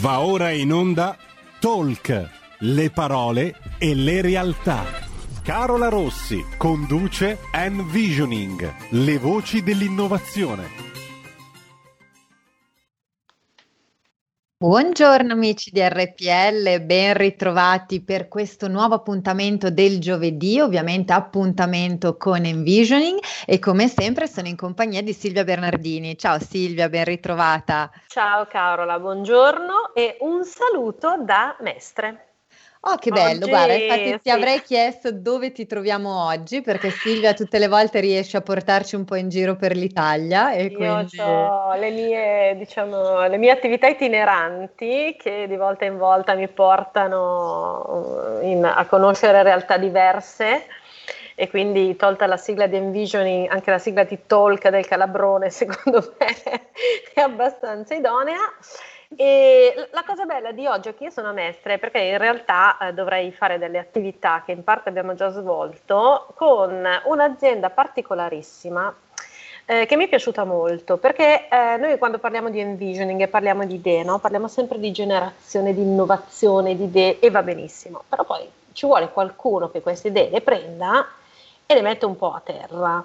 Va ora in onda Talk, le parole e le realtà. Carola Rossi conduce Envisioning, le voci dell'innovazione. Buongiorno amici di RPL, ben ritrovati per questo nuovo appuntamento del giovedì, ovviamente appuntamento con Envisioning e come sempre sono in compagnia di Silvia Bernardini. Ciao Silvia, ben ritrovata. Ciao Carola, buongiorno e un saluto da Mestre. Oh, che bello, oggi, guarda, infatti sì. ti avrei chiesto dove ti troviamo oggi, perché Silvia tutte le volte riesce a portarci un po' in giro per l'Italia. E Io quindi... ho le mie, diciamo, le mie attività itineranti che di volta in volta mi portano in, a conoscere realtà diverse e quindi tolta la sigla di Envisioning, anche la sigla di Talk del Calabrone secondo me è abbastanza idonea. E la cosa bella di oggi è che io sono mestre perché in realtà eh, dovrei fare delle attività che in parte abbiamo già svolto con un'azienda particolarissima eh, che mi è piaciuta molto perché eh, noi quando parliamo di envisioning e parliamo di idee, no? parliamo sempre di generazione, di innovazione, di idee e va benissimo, però poi ci vuole qualcuno che queste idee le prenda e le mette un po' a terra.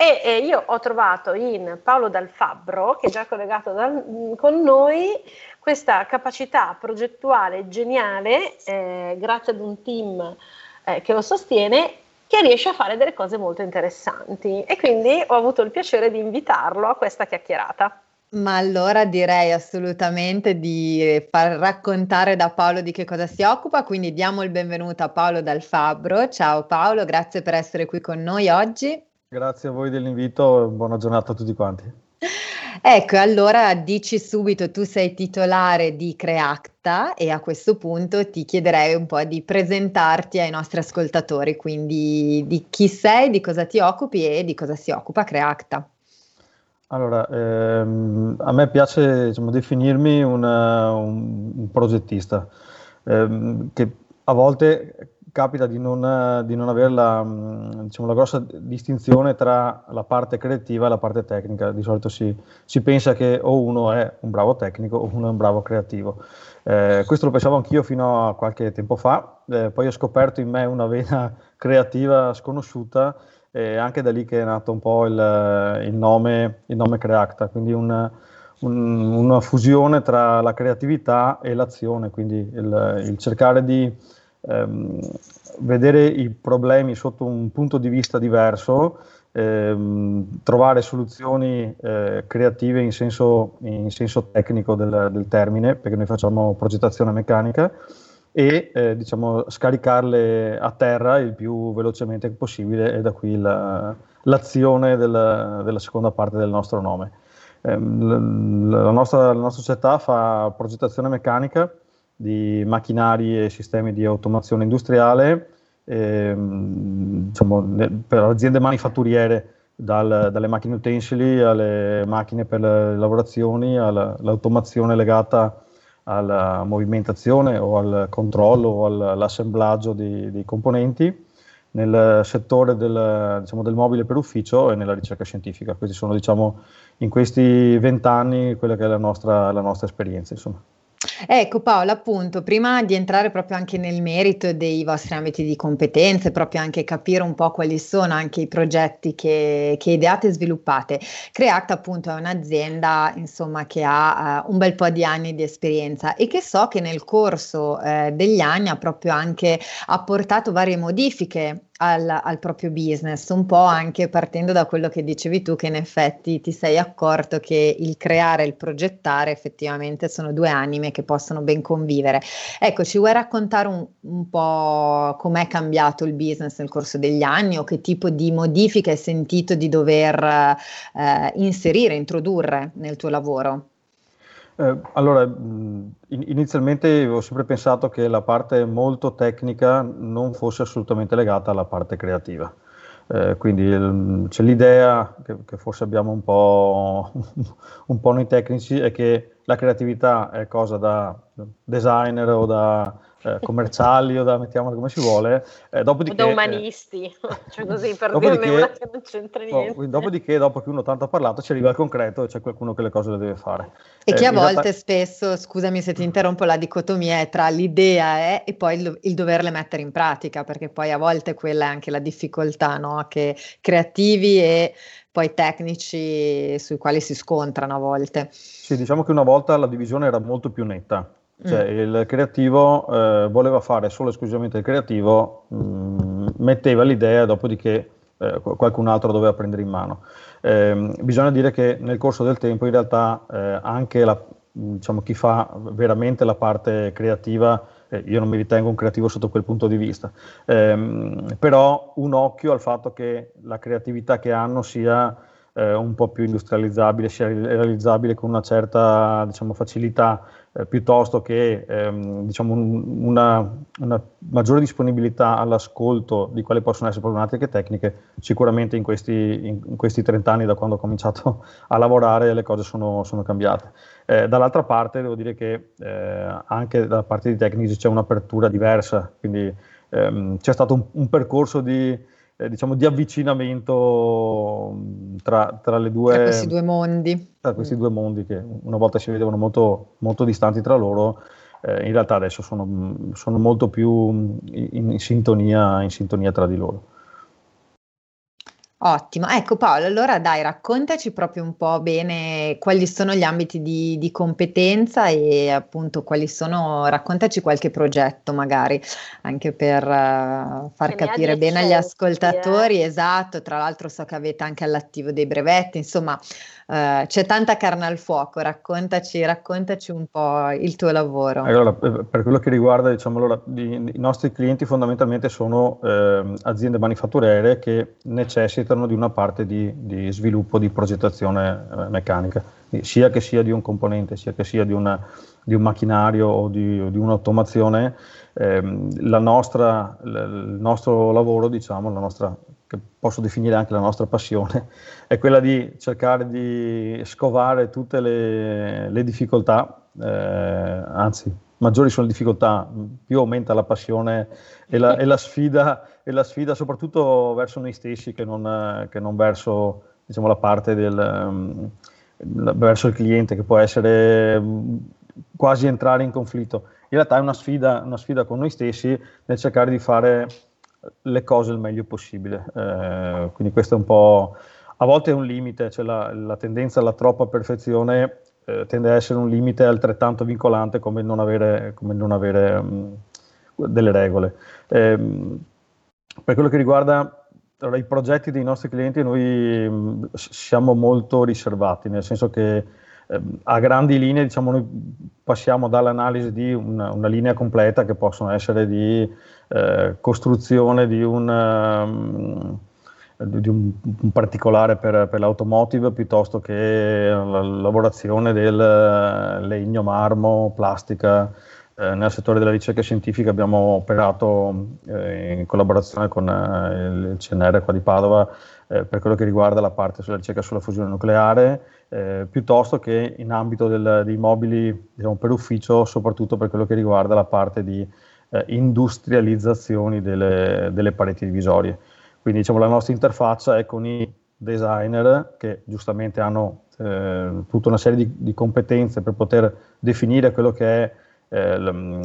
E, e io ho trovato in Paolo Dal Fabbro, che è già collegato dal, con noi, questa capacità progettuale geniale, eh, grazie ad un team eh, che lo sostiene, che riesce a fare delle cose molto interessanti. E quindi ho avuto il piacere di invitarlo a questa chiacchierata. Ma allora direi assolutamente di far raccontare da Paolo di che cosa si occupa, quindi diamo il benvenuto a Paolo Dal Fabbro. Ciao Paolo, grazie per essere qui con noi oggi. Grazie a voi dell'invito e buona giornata a tutti quanti. Ecco, allora dici subito, tu sei titolare di Creacta e a questo punto ti chiederei un po' di presentarti ai nostri ascoltatori, quindi di chi sei, di cosa ti occupi e di cosa si occupa Creacta. Allora, ehm, a me piace diciamo, definirmi una, un, un, progettista, ehm, che a volte capita di non, di non avere la, mm, diciamo, la, grossa distinzione tra la parte creativa e la parte tecnica. Di solito si, si, pensa che o uno è un bravo tecnico o uno è un bravo creativo. Eh, questo lo pensavo anch'io fino a qualche tempo fa, eh, poi ho scoperto in me una vena creativa sconosciuta e anche da lì che è nato un po' il, il nome, il nome Creacta, quindi un, un, una fusione tra la creatività e l'azione, quindi il, il cercare di ehm, vedere i problemi sotto un punto di vista diverso, ehm, trovare soluzioni eh, creative in senso, in senso tecnico del, del, termine, perché noi facciamo progettazione meccanica, e eh, diciamo, scaricarle a terra il più velocemente possibile e da qui la, l'azione del, della seconda parte del nostro nome. Eh, la, nostra, la nostra società fa progettazione meccanica, di macchinari e sistemi di automazione industriale ehm, diciamo, per aziende manifatturiere, dal, dalle macchine utensili alle macchine per le lavorazioni, all'automazione legata alla movimentazione o al controllo o all'assemblaggio di, di componenti nel settore del, diciamo, del, mobile per ufficio e nella ricerca scientifica. Questi sono diciamo, in questi vent'anni quella che è la nostra, la nostra esperienza. Insomma. Ecco Paola, appunto, prima di entrare proprio anche nel merito dei vostri ambiti di competenze, proprio anche capire un po' quali sono anche i progetti che, che ideate e sviluppate, Creact appunto è un'azienda insomma che ha uh, un bel po' di anni di esperienza e che so che nel corso uh, degli anni ha proprio anche apportato varie modifiche al, al, proprio business, un po' anche partendo da quello che dicevi tu, che in effetti ti sei accorto che il creare e il progettare effettivamente sono due anime che possono ben convivere. Ecco, ci vuoi raccontare un, un po' com'è cambiato il business nel corso degli anni o che tipo di modifiche hai sentito di dover eh, inserire, introdurre nel tuo lavoro? Eh, allora, inizialmente avevo sempre pensato che la parte molto tecnica non fosse assolutamente legata alla parte creativa. Eh, quindi c'è l'idea che, che, forse abbiamo un po', un po' noi tecnici è che la creatività è cosa da designer o da eh, commerciali o da mettiamola come si vuole. Eh, dopodiché, da umanisti, cioè così per dirne una che non c'entra niente. Oh, dopodiché, dopo che uno tanto ha parlato, ci arriva il concreto e c'è qualcuno che le cose le deve fare. E che eh, a volte realtà... spesso, scusami se ti interrompo, la dicotomia è tra l'idea è e poi il, il, doverle mettere in pratica, perché poi a volte quella è anche la difficoltà, no? Che creativi e poi tecnici sui quali si scontrano a volte. Sì, diciamo che una volta la divisione era molto più netta cioè, mm. il creativo eh, voleva fare solo esclusivamente il creativo, mh, mm, metteva l'idea, dopodiché eh, qualcun altro doveva prendere in mano. Eh, bisogna dire che nel corso del tempo in realtà eh, anche la, diciamo, chi fa veramente la parte creativa, eh, io non mi ritengo un creativo sotto quel punto di vista, ehm, però un occhio al fatto che la creatività che hanno sia eh, un po' più industrializzabile, sia realizzabile con una certa diciamo, facilità eh, piuttosto che ehm, diciamo un, una, una, maggiore disponibilità all'ascolto di quali possono essere problematiche tecniche, sicuramente in questi, in, questi 30 anni da quando ho cominciato a lavorare le cose sono, sono cambiate. Eh, dall'altra parte devo dire che eh, anche da parte dei tecnici c'è un'apertura diversa, quindi ehm, c'è stato un, un percorso di eh, diciamo, di avvicinamento mm, tra, tra, le due, tra questi due mondi. Tra questi mm. due mondi che una volta si vedevano molto, molto distanti tra loro, eh, in realtà adesso sono, sono molto più in, in, sintonia, in sintonia tra di loro. Ottimo, ecco Paolo, allora dai, raccontaci proprio un po' bene quali sono gli ambiti di, di, competenza e appunto quali sono, raccontaci qualche progetto magari, anche per uh, far che capire bene agli ascoltatori, eh. esatto, tra l'altro so che avete anche all'attivo dei brevetti, insomma uh, c'è tanta carne al fuoco, raccontaci, raccontaci un po' il tuo lavoro. Allora, per quello che riguarda, diciamo, allora, i, i nostri clienti fondamentalmente sono eh, aziende manifatturiere che necessitano di una parte di, di sviluppo di progettazione eh, meccanica, sia che sia di un componente, sia che sia di, una, di un macchinario o di, o di un'automazione. Ehm, nostra, l, il nostro lavoro, diciamo, la nostra, che posso definire anche la nostra passione, è quella di cercare di scovare tutte le, le difficoltà, eh, anzi maggiori sono le difficoltà, più aumenta la passione e la, e la, sfida, e la sfida, soprattutto verso noi stessi che non, che non verso diciamo, la parte del, um, verso il cliente, che può essere um, quasi entrare in conflitto. In realtà è una sfida, una sfida con noi stessi nel cercare di fare le cose il meglio possibile. Eh, quindi questo è un po'... A volte è un limite, cioè la, la tendenza alla troppa perfezione eh, tende a essere un limite altrettanto vincolante come non avere, come non avere um, delle regole. Eh, per quello che riguarda allora, i progetti dei nostri clienti, noi um, siamo molto riservati, nel senso che eh, a grandi linee diciamo, noi passiamo dall'analisi di una, una, linea completa che possono essere di eh, costruzione di un... Um, di un, un particolare per, per, l'automotive piuttosto che la lavorazione del legno, marmo, plastica. Eh, nel settore della ricerca scientifica abbiamo operato eh, in collaborazione con eh, il CNR qua di Padova eh, per quello che riguarda la parte sulla ricerca sulla fusione nucleare, eh, piuttosto che in ambito del, dei mobili diciamo, per ufficio, soprattutto per quello che riguarda la parte di eh, industrializzazioni delle, delle pareti divisorie. Quindi diciamo, la nostra interfaccia è con i designer che giustamente hanno eh, tutta una serie di, di, competenze per poter definire quello che è eh, lo,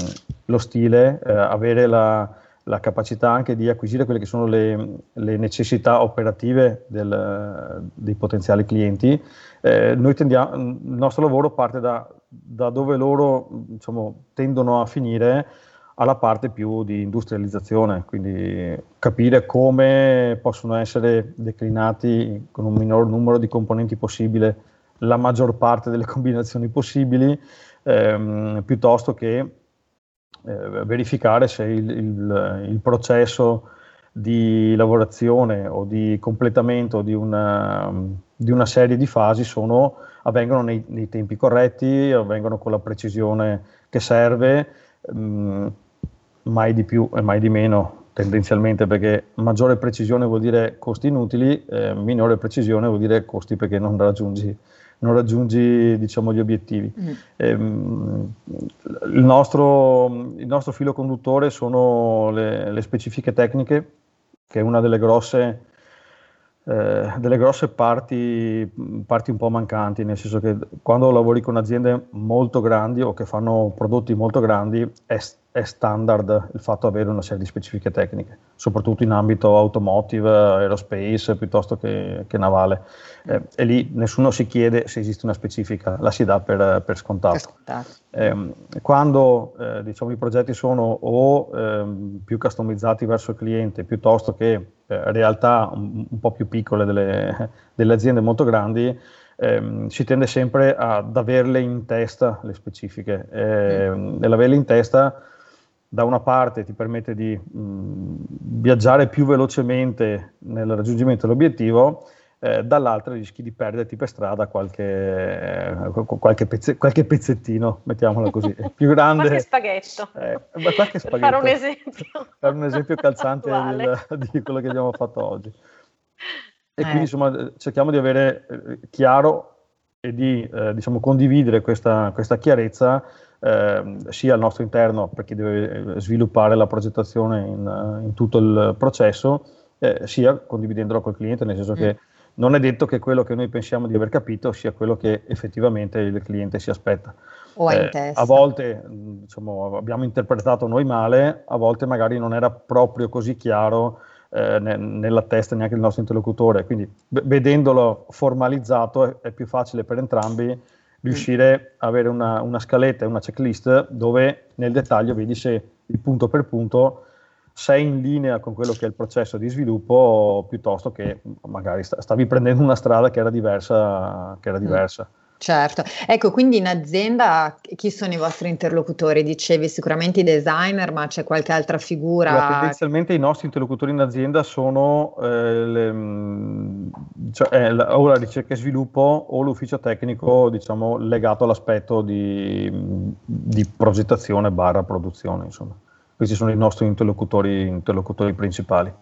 lo stile, eh, avere la, la, capacità anche di acquisire quelle che sono le, le necessità operative del, dei potenziali clienti. Eh, tendiamo, il nostro lavoro parte da, da dove loro diciamo, tendono a finire alla parte più di industrializzazione, quindi capire come possono essere declinati con un minor numero di componenti possibile la maggior parte delle combinazioni possibili, ehm, piuttosto che eh, verificare se il, il, il, processo di lavorazione o di completamento di una, di una serie di fasi sono, avvengono nei, nei, tempi corretti, avvengono con la precisione che serve. Mh, mai di più e mai di meno tendenzialmente perché maggiore precisione vuol dire costi inutili, eh, minore precisione vuol dire costi perché non raggiungi non raggiungi diciamo, gli obiettivi. Mm. Ehm, il, nostro, il, nostro, filo conduttore sono le, le, specifiche tecniche, che è una delle grosse, eh, delle grosse parti, parti, un po' mancanti, nel senso che quando lavori con aziende molto grandi o che fanno prodotti molto grandi è è standard il fatto di avere una serie di specifiche tecniche, soprattutto in ambito automotive, aerospace piuttosto che, che navale. Eh, e lì nessuno si chiede se esiste una specifica, la si dà per, per scontato. Per scontato. Eh, quando eh, diciamo, i progetti sono o ehm, più customizzati verso il cliente piuttosto che eh, realtà un, un, po' più piccole delle, delle aziende molto grandi, ehm, si tende sempre ad averle in testa le specifiche. Eh, mm. Nell'averle in testa da una parte ti permette di mh, viaggiare più velocemente nel raggiungimento dell'obiettivo, eh, dall'altra rischi di perderti per strada qualche, eh, qualche, pezze, qualche pezzettino, mettiamola così, più grande. qualche spaghetto. Eh, qualche spaghetto. Per fare un esempio. fare un esempio calzante del, di quello che abbiamo fatto oggi. E quindi eh. insomma cerchiamo di avere eh, chiaro e di eh, diciamo, condividere questa, questa chiarezza eh, sia al nostro interno per chi deve eh, sviluppare la progettazione in, in tutto il processo, eh, sia condividendolo col cliente, nel senso mm. che non è detto che quello che noi pensiamo di aver capito sia quello che effettivamente il cliente si aspetta. O eh, in testa. A volte diciamo, abbiamo interpretato noi male, a volte magari non era proprio così chiaro eh, ne, nella testa neanche del nostro interlocutore, quindi vedendolo formalizzato è, è, più facile per entrambi riuscire a avere una, una scaletta e una checklist dove nel dettaglio vedi se il punto per punto sei in linea con quello che è il processo di sviluppo piuttosto che magari stavi prendendo una strada che era diversa. Che era mm. diversa. Mm. Certo, ecco, quindi in azienda chi sono i vostri interlocutori? Dicevi sicuramente i designer, ma c'è qualche altra figura? Allora, tendenzialmente i nostri interlocutori in azienda sono eh, le, mm, cioè, eh, la, o la ricerca e sviluppo o l'ufficio tecnico, diciamo, legato all'aspetto di, di progettazione barra produzione, insomma. Questi sono i nostri interlocutori, interlocutori principali.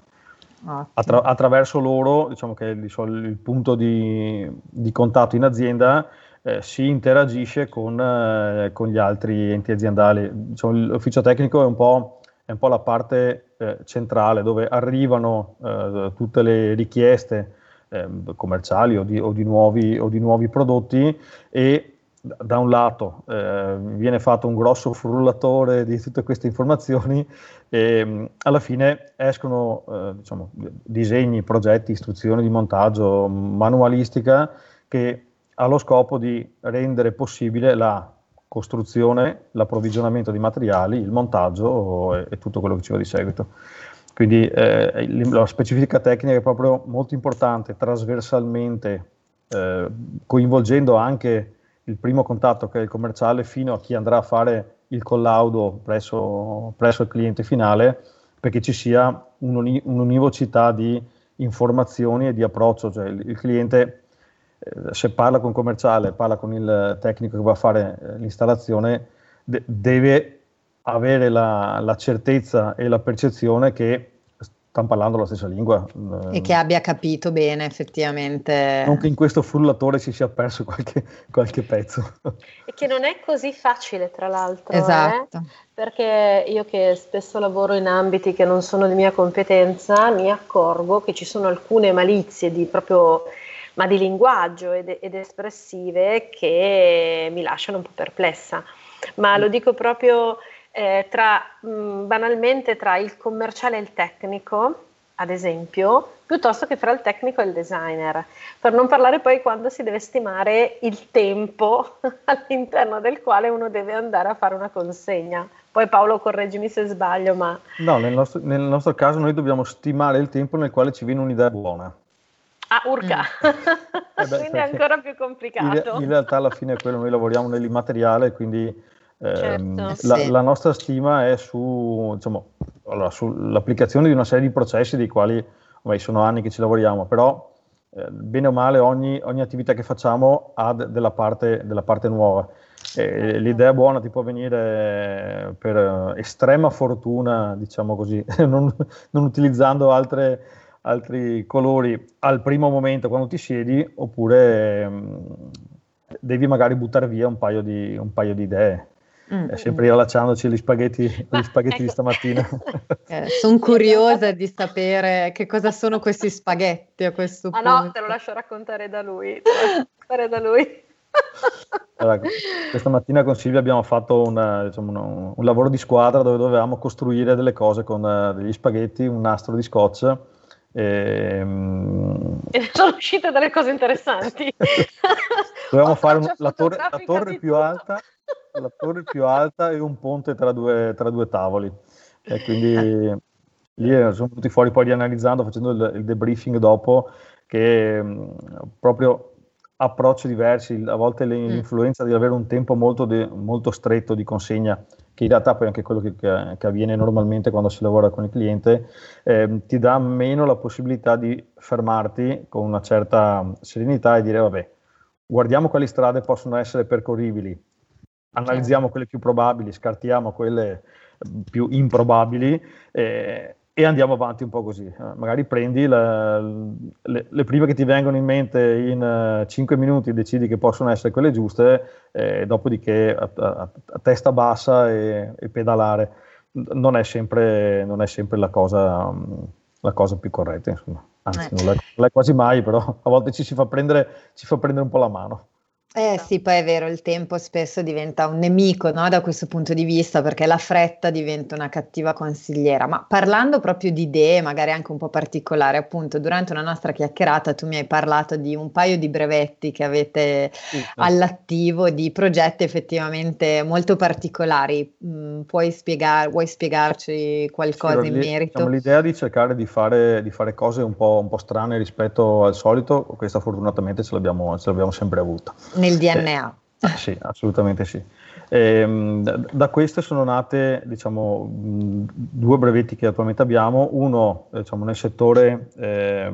Attra- attraverso loro, diciamo che il, il punto di, di contatto in azienda eh, si interagisce con, eh, con, gli altri enti aziendali. Diciamo, l'ufficio tecnico è un po', è un po la parte eh, centrale dove arrivano eh, tutte le richieste ehm, commerciali o di, o, di nuovi, o di, nuovi, prodotti e da un lato eh, viene fatto un grosso frullatore di tutte queste informazioni e mh, alla fine escono eh, diciamo, disegni, progetti, istruzioni di montaggio, manualistica che ha lo scopo di rendere possibile la costruzione, l'approvvigionamento di materiali, il montaggio e, e tutto quello che ci va di seguito. Quindi eh, la specifica tecnica è proprio molto importante, trasversalmente, eh, coinvolgendo anche il primo contatto che è il commerciale fino a chi andrà a fare il collaudo presso, presso il cliente finale, perché ci sia un'uni, un'univocità di informazioni e di approccio, cioè il, il cliente se parla con il commerciale, parla con il tecnico che va a fare eh, l'installazione, de- deve avere la, la, certezza e la percezione che stanno parlando la stessa lingua. E che abbia capito bene effettivamente. Non che in questo frullatore si sia perso qualche, qualche pezzo. E che non è così facile, tra l'altro. Esatto. Eh? Perché io che spesso lavoro in ambiti che non sono di mia competenza, mi accorgo che ci sono alcune malizie di proprio ma di linguaggio ed, ed espressive che mi lasciano un po' perplessa. Ma lo dico proprio eh, tra, mh, banalmente tra il commerciale e il tecnico, ad esempio, piuttosto che fra il tecnico e il designer, per non parlare poi quando si deve stimare il tempo all'interno del quale uno deve andare a fare una consegna. Poi Paolo correggimi se sbaglio, ma... No, nel nostro, nel nostro caso noi dobbiamo stimare il tempo nel quale ci viene un'idea buona. Ah, urca! Mm. Eh beh, quindi è ancora più complicato. In, in, realtà alla fine è quello, noi lavoriamo nell'immateriale, quindi ehm, certo, la, sì. la, nostra stima è su, diciamo, allora, sull'applicazione di una serie di processi dei quali ormai sono anni che ci lavoriamo, però eh, bene o male ogni, ogni, attività che facciamo ha de- della, parte, della, parte, nuova. E l'idea buona ti può venire per estrema fortuna, diciamo così, non, non utilizzando altre altri colori al primo momento quando ti siedi oppure mh, mm, devi magari buttare via un paio di, un paio di idee. Mm. Eh, sempre riallacciandoci agli spaghetti, gli spaghetti ecco. di stamattina. Eh, sono curiosa di sapere che cosa sono questi spaghetti a questo ah, punto. Ah no, te lo lascio raccontare da lui. raccontare da lui. Allora, questa mattina con Silvia abbiamo fatto una, diciamo, un, un, lavoro di squadra dove dovevamo costruire delle cose con uh, degli spaghetti, un nastro di scotch. E, um... e sono uscite delle cose interessanti. dovevamo fare un, la, torre, la torre più alta la torre più alta e un ponte tra due, tra due tavoli. E quindi lì sono venuti fuori poi rianalizzando, facendo il, il debriefing dopo, che mh, proprio approcci diversi, a volte mm. l'influenza di avere un tempo molto, de, molto, stretto di consegna, che in realtà poi è anche quello che, che, avviene normalmente quando si lavora con il cliente, eh, ti dà meno la possibilità di fermarti con una certa serenità e dire vabbè, guardiamo quali strade possono essere percorribili, analizziamo quelle più probabili, scartiamo quelle più improbabili eh, e andiamo avanti un po' così. Eh, magari prendi la, le, le, prime che ti vengono in mente in uh, 5 minuti, decidi che possono essere quelle giuste, eh, dopodiché a, a, a, testa bassa e, e pedalare non è sempre, non è sempre la, cosa, um, la, cosa, più corretta, insomma. Anzi, eh. non, l'è, non l'è quasi mai, però a volte ci si fa prendere, ci fa prendere un po' la mano. Eh sì, poi è vero, il tempo spesso diventa un nemico, no, da questo punto di vista, perché la fretta diventa una cattiva consigliera. Ma parlando proprio di idee, magari anche un po' particolari, appunto, durante una nostra chiacchierata tu mi hai parlato di un paio di brevetti che avete sì, all'attivo, di progetti effettivamente molto particolari. Mm, puoi spiegar, vuoi spiegarci qualcosa sì, in merito? Diciamo, l'idea di cercare di fare, di fare cose un po', un po', strane rispetto al solito, questa fortunatamente ce l'abbiamo, ce l'abbiamo sempre avuta nel DNA. Eh, sì, assolutamente sì. E, da, da, queste sono nate diciamo, due brevetti che attualmente abbiamo, uno diciamo, nel settore, eh,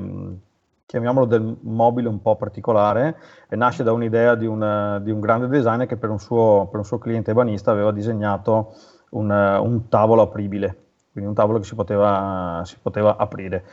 chiamiamolo del mobile un po' particolare, e nasce da un'idea di un, di un grande designer che per un, suo, per un, suo, cliente ebanista aveva disegnato un, un, tavolo apribile, quindi un tavolo che si poteva, si poteva aprire.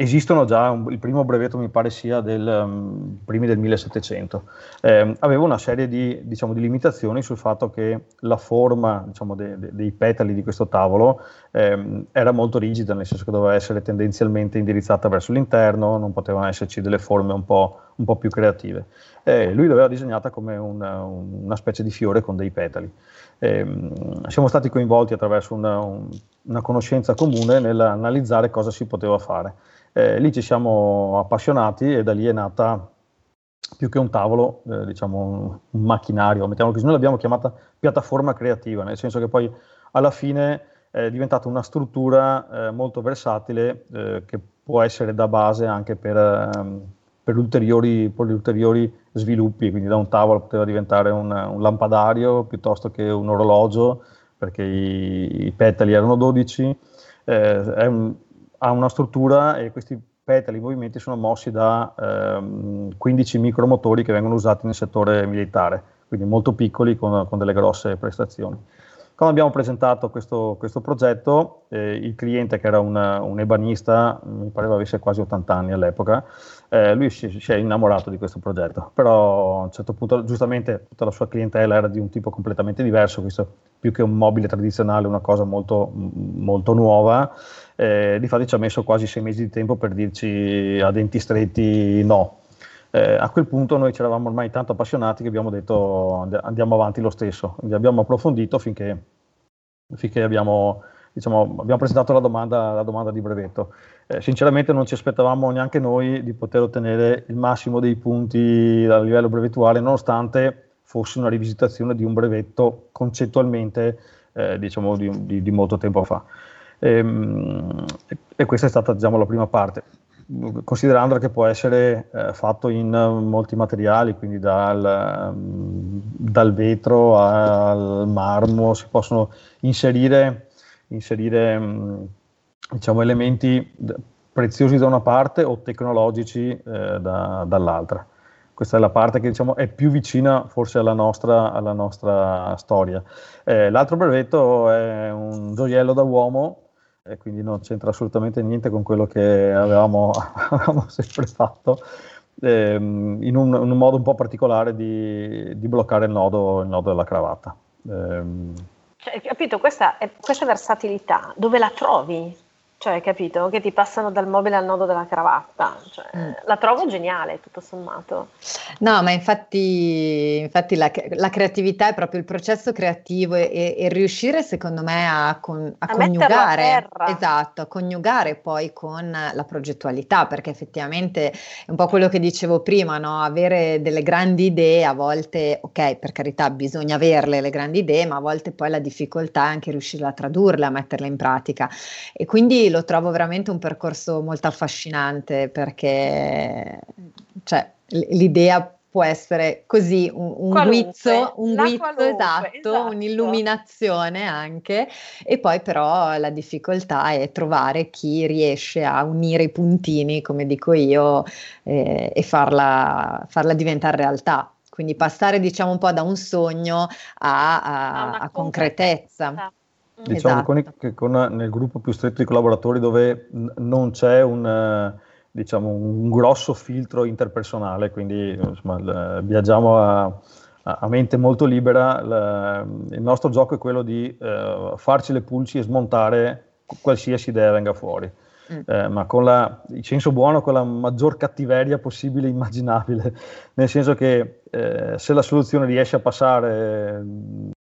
Esistono già, un, il primo brevetto mi pare sia del um, primi del 1700. Eh, aveva una serie di, diciamo, di, limitazioni sul fatto che la forma diciamo, de, de, dei petali di questo tavolo eh, era molto rigida, nel senso che doveva essere tendenzialmente indirizzata verso l'interno, non potevano esserci delle forme un po', un po più creative. Eh, lui l'aveva disegnata come una, una, specie di fiore con dei petali. Ehm, siamo stati coinvolti attraverso una, un, una conoscenza comune nell'analizzare cosa si poteva fare. Eh, lì ci siamo appassionati e da lì è nata più che un tavolo, eh, diciamo un macchinario, mettiamo così, noi l'abbiamo chiamata piattaforma creativa, nel senso che poi alla fine è diventata una struttura eh, molto versatile eh, che può essere da base anche per, ehm, per, ulteriori, per, ulteriori, sviluppi, quindi da un tavolo poteva diventare un, un lampadario piuttosto che un orologio, perché i, i petali erano 12, eh, un, ha una struttura e questi petali in movimenti sono mossi da ehm, 15 micromotori che vengono usati nel settore militare, quindi molto piccoli con, con delle grosse prestazioni. Quando abbiamo presentato questo, questo progetto, eh, il cliente, che era un, un, ebanista, mi pareva avesse quasi 80 anni all'epoca, eh, lui si, si, è innamorato di questo progetto, però a un certo punto, giustamente, tutta la sua clientela era di un tipo completamente diverso, questo più che un mobile tradizionale, una cosa molto, molto nuova, eh, difatti ci ha messo quasi sei mesi di tempo per dirci a denti stretti no, eh, a quel punto noi ci eravamo ormai tanto appassionati che abbiamo detto andiamo avanti lo stesso, quindi abbiamo approfondito finché, finché abbiamo, diciamo, abbiamo, presentato la domanda, la domanda di brevetto. Eh, sinceramente non ci aspettavamo neanche noi di poter ottenere il massimo dei punti a livello brevettuale, nonostante fosse una rivisitazione di un brevetto concettualmente eh, diciamo, di, di, di, molto tempo fa. E, ehm, e questa è stata diciamo, la prima parte considerando che può essere eh, fatto in uh, molti materiali, quindi dal, um, dal, vetro al marmo, si possono inserire, inserire um, diciamo, elementi preziosi da una parte o tecnologici eh, da, dall'altra. Questa è la parte che diciamo, è più vicina forse alla nostra, alla nostra storia. Eh, l'altro brevetto è un gioiello da uomo e quindi non c'entra assolutamente niente con quello che avevamo, avevamo sempre fatto. ehm, in, un, in, un, modo un po' particolare di, di bloccare il nodo, il nodo, della cravatta. Ehm. Cioè, capito, questa, questa versatilità dove la trovi? Cioè, capito? Che ti passano dal mobile al nodo della cravatta. Cioè, mm. La trovo geniale, tutto sommato. No, ma infatti, infatti la, la, creatività è proprio il processo creativo e, e riuscire, secondo me, a, con, a, a coniugare. Esatto, a coniugare poi con la progettualità, perché effettivamente è un po' quello che dicevo prima, no? Avere delle grandi idee, a volte, ok, per carità, bisogna averle le grandi idee, ma a volte poi la difficoltà è anche riuscire a tradurle, a metterle in pratica. E quindi lo trovo veramente un percorso molto affascinante perché cioè, l'idea può essere così un, un guizzo, un guizzo esatto, esatto, un'illuminazione anche e poi però la difficoltà è trovare chi riesce a unire i puntini, come dico io, eh, e farla, farla diventare realtà. Quindi passare diciamo un po' da un sogno a, a, a concretezza. Diciamo esatto. che con, nel gruppo più stretto di collaboratori dove n- non c'è un, uh, diciamo, un, grosso filtro interpersonale, quindi insomma, l- viaggiamo a, a, mente molto libera, l- il nostro gioco è quello di uh, farci le pulci e smontare qualsiasi idea venga fuori. Mm. Eh, ma con la, in senso buono, con la maggior cattiveria possibile e immaginabile, nel senso che eh, se la soluzione riesce a passare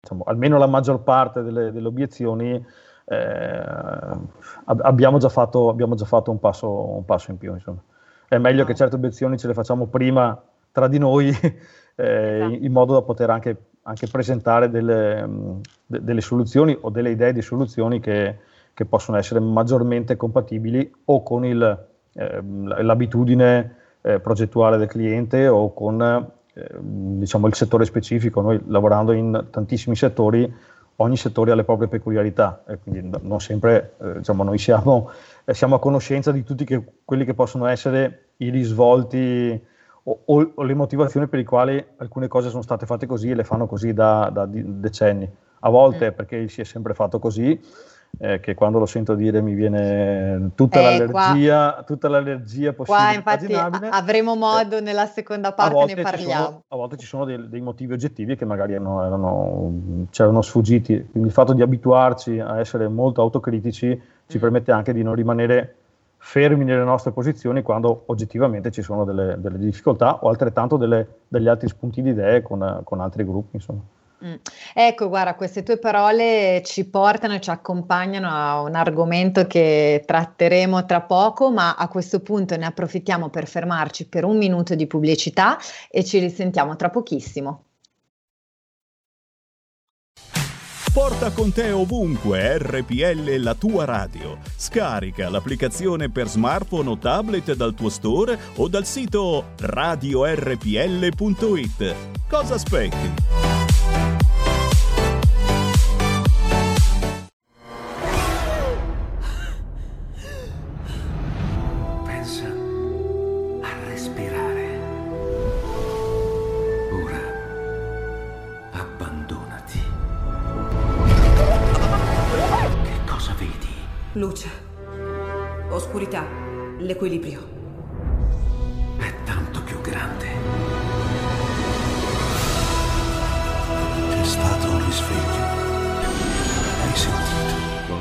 diciamo, almeno la maggior parte delle, delle obiezioni, eh, abbiamo, già fatto, abbiamo, già fatto, un passo, un passo in più. Insomma. È meglio che certe obiezioni ce le facciamo prima tra di noi, eh, in, in, modo da poter anche, anche presentare delle, de, delle, soluzioni o delle idee di soluzioni che, che, possono essere maggiormente compatibili o con il, eh, l'abitudine eh, progettuale del cliente o con diciamo, il settore specifico. Noi lavorando in tantissimi settori, ogni settore ha le proprie peculiarità e quindi non sempre eh, diciamo, noi siamo, eh, siamo, a conoscenza di tutti che, quelli che possono essere i risvolti o, o, o, le motivazioni per le quali alcune cose sono state fatte così e le fanno così da, da decenni. A volte mm. perché si è sempre fatto così, eh, che quando lo sento dire mi viene tutta, eh, l'allergia, qua, tutta l'allergia possibile. Qua infatti a- avremo eh, modo nella seconda parte, ne parliamo. Sono, a volte ci sono dei, dei, motivi oggettivi che magari erano, erano, c'erano sfuggiti, quindi il fatto di abituarci a essere molto autocritici ci mm. permette anche di non rimanere fermi nelle nostre posizioni quando oggettivamente ci sono delle, delle difficoltà o altrettanto delle, degli altri spunti di idee con, con altri gruppi. Insomma. Mm. Ecco, guarda, queste tue parole ci portano e ci accompagnano a un argomento che tratteremo tra poco, ma a questo punto ne approfittiamo per fermarci per un minuto di pubblicità e ci risentiamo tra pochissimo. Porta con te ovunque RPL la tua radio. Scarica l'applicazione per smartphone o tablet dal tuo store o dal sito radiorpl.it. Cosa aspetti?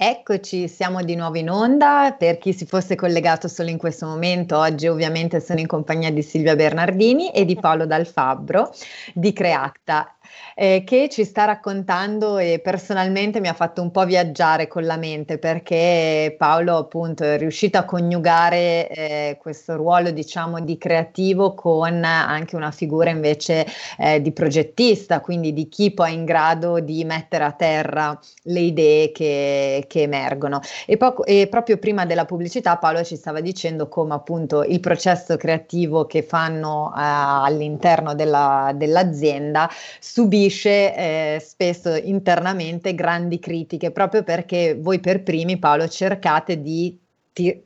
Eccoci, siamo di nuovo in onda. Per chi si fosse collegato solo in questo momento, oggi ovviamente sono in compagnia di Silvia Bernardini e di Paolo Dal Fabbro di Creacta eh, che ci sta raccontando e personalmente mi ha fatto un po' viaggiare con la mente perché Paolo appunto è riuscito a coniugare eh, questo ruolo diciamo di creativo con anche una figura invece eh, di progettista, quindi di chi poi è in grado di mettere a terra le idee che, che emergono. E, poco, e proprio prima della pubblicità Paolo ci stava dicendo come appunto il processo creativo che fanno eh, all'interno della, dell'azienda subisce eh, spesso internamente grandi critiche, proprio perché voi per primi, Paolo, cercate di ti-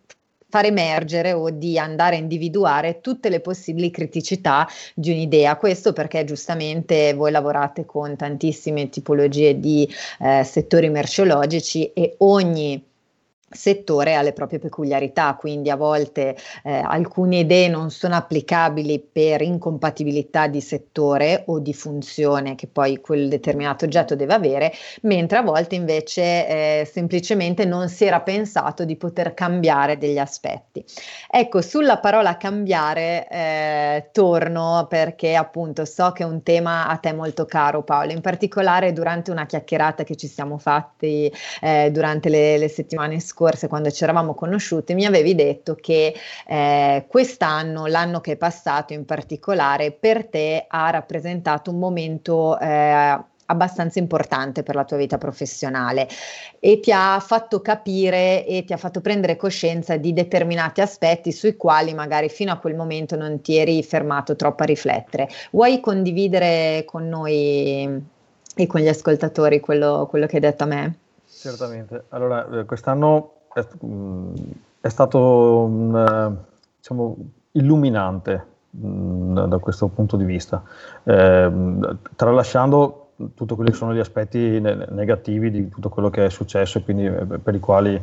far emergere o di andare a individuare tutte le possibili criticità di un'idea. Questo perché giustamente voi lavorate con tantissime tipologie di eh, settori merceologici e ogni settore ha le proprie peculiarità, quindi a volte eh, alcune idee non sono applicabili per incompatibilità di settore o di funzione che poi quel determinato oggetto deve avere, mentre a volte invece eh, semplicemente non si era pensato di poter cambiare degli aspetti. Ecco, sulla parola cambiare eh, torno perché appunto so che è un tema a te molto caro Paolo, in particolare durante una chiacchierata che ci siamo fatti eh, durante le, le settimane scorse scorse, quando ci eravamo conosciuti, mi avevi detto che eh, quest'anno, l'anno che è passato in particolare, per te ha rappresentato un momento eh, abbastanza importante per la tua vita professionale e ti ha fatto capire e ti ha fatto prendere coscienza di determinati aspetti sui quali magari fino a quel momento non ti eri fermato troppo a riflettere. Vuoi condividere con noi e con gli ascoltatori quello, quello che hai detto a me? Certamente. Allora, eh, quest'anno è, mm, è stato un, diciamo, illuminante mm, da questo punto di vista, eh, tralasciando tutto quelli che sono gli aspetti negativi di tutto quello che è successo e quindi eh, per i quali